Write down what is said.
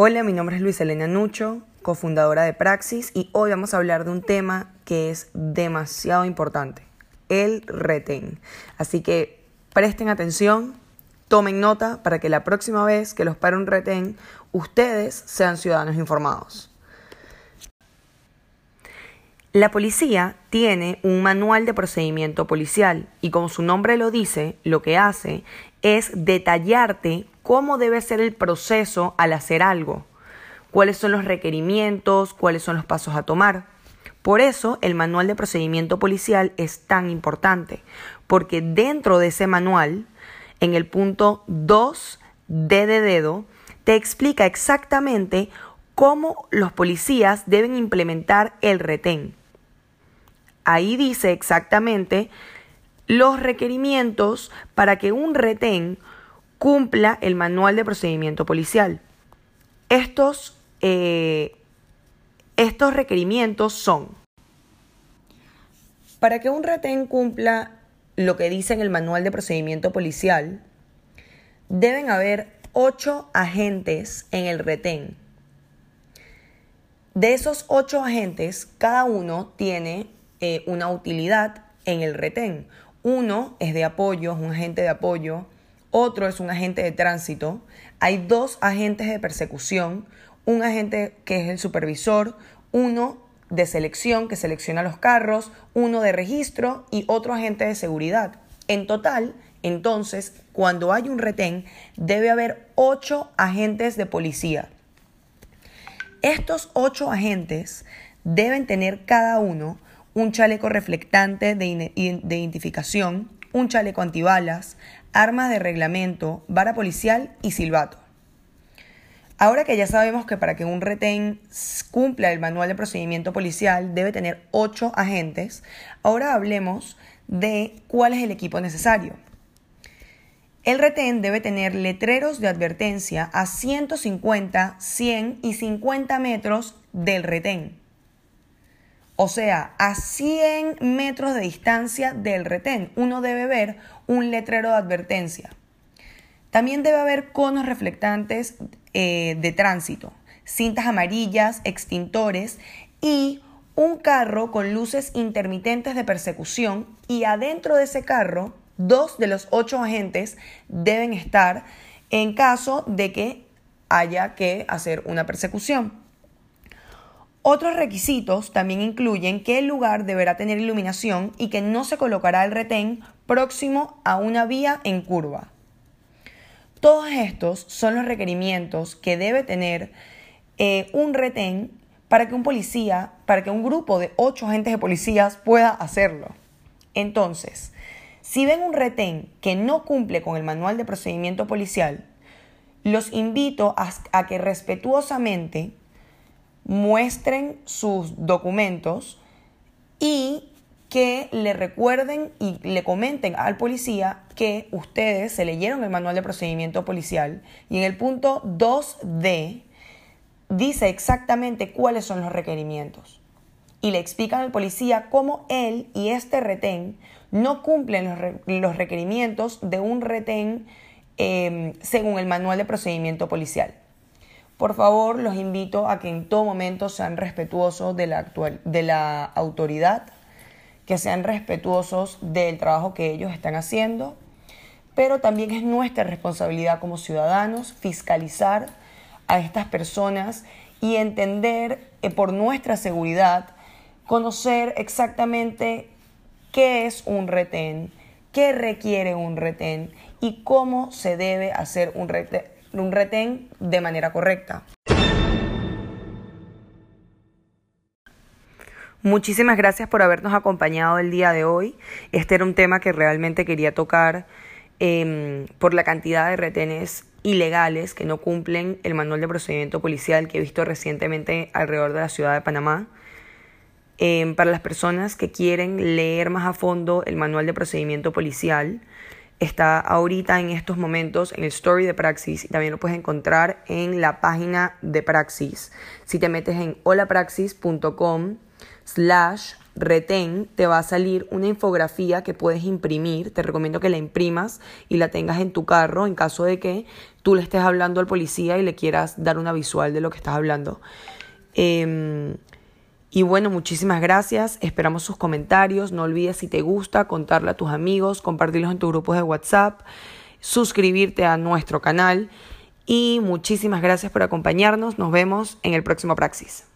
Hola, mi nombre es Luis Elena Nucho, cofundadora de Praxis, y hoy vamos a hablar de un tema que es demasiado importante, el retén. Así que presten atención, tomen nota para que la próxima vez que los pare un retén, ustedes sean ciudadanos informados. La policía tiene un manual de procedimiento policial y como su nombre lo dice, lo que hace es detallarte cómo debe ser el proceso al hacer algo, cuáles son los requerimientos, cuáles son los pasos a tomar. Por eso el manual de procedimiento policial es tan importante, porque dentro de ese manual, en el punto 2 D de dedo, te explica exactamente cómo los policías deben implementar el retén. Ahí dice exactamente los requerimientos para que un retén cumpla el manual de procedimiento policial. Estos, eh, estos requerimientos son, para que un retén cumpla lo que dice en el manual de procedimiento policial, deben haber ocho agentes en el retén. De esos ocho agentes, cada uno tiene eh, una utilidad en el retén. Uno es de apoyo, es un agente de apoyo. Otro es un agente de tránsito. Hay dos agentes de persecución. Un agente que es el supervisor. Uno de selección que selecciona los carros. Uno de registro y otro agente de seguridad. En total, entonces, cuando hay un retén, debe haber ocho agentes de policía. Estos ocho agentes deben tener cada uno un chaleco reflectante de, identificación, un chaleco antibalas, armas de reglamento, vara policial y silbato. Ahora que ya sabemos que para que un retén cumpla el manual de procedimiento policial debe tener ocho agentes, ahora hablemos de cuál es el equipo necesario. El retén debe tener letreros de advertencia a 150, 100 y 50 metros del retén. O sea, a 100 metros de distancia del retén, uno debe ver un letrero de advertencia. También debe haber conos reflectantes eh, de tránsito, cintas amarillas, extintores y un carro con luces intermitentes de persecución y adentro de ese carro dos de los ocho agentes deben estar en caso de que haya que hacer una persecución. Otros requisitos también incluyen que el lugar deberá tener iluminación y que no se colocará el retén próximo a una vía en curva. Todos estos son los requerimientos que debe tener eh, un retén para que un policía, para que un grupo de ocho agentes de policías pueda hacerlo. Entonces, si ven un retén que no cumple con el manual de procedimiento policial, los invito a que respetuosamente muestren sus documentos y que le recuerden y le comenten al policía que ustedes se leyeron el manual de procedimiento policial y en el punto 2D dice exactamente cuáles son los requerimientos. Y le explican al policía cómo él y este retén no cumplen los, requerimientos de un retén eh, según el manual de procedimiento policial. Por favor, los invito a que en todo momento sean respetuosos de la, actual, de la autoridad, que sean respetuosos del trabajo que ellos están haciendo, pero también es nuestra responsabilidad como ciudadanos fiscalizar a estas personas y entender eh, por nuestra seguridad, conocer exactamente qué es un retén, qué requiere un retén y cómo se debe hacer un retén un retén de manera correcta. Muchísimas gracias por habernos acompañado el día de hoy. Este era un tema que realmente quería tocar em, por la cantidad de retenes ilegales que no cumplen el manual de procedimiento policial que he visto recientemente alrededor de la ciudad de Panamá. Em, para las personas que quieren leer más a fondo el manual de procedimiento policial, está ahorita en estos momentos en el story de Praxis y también lo puedes encontrar en la página de Praxis. Si te metes en holapraxis.com slash retén te va a salir una infografía que puedes imprimir. Te recomiendo que la imprimas y la tengas en tu carro en caso de que tú le estés hablando al policía y le quieras dar una visual de lo que estás hablando. Em, y bueno, muchísimas gracias. Esperamos sus comentarios. No olvides si te gusta contarle a tus amigos, compartirlos en tus grupos de WhatsApp, suscribirte a nuestro canal. Y muchísimas gracias por acompañarnos. Nos vemos en el próximo Praxis.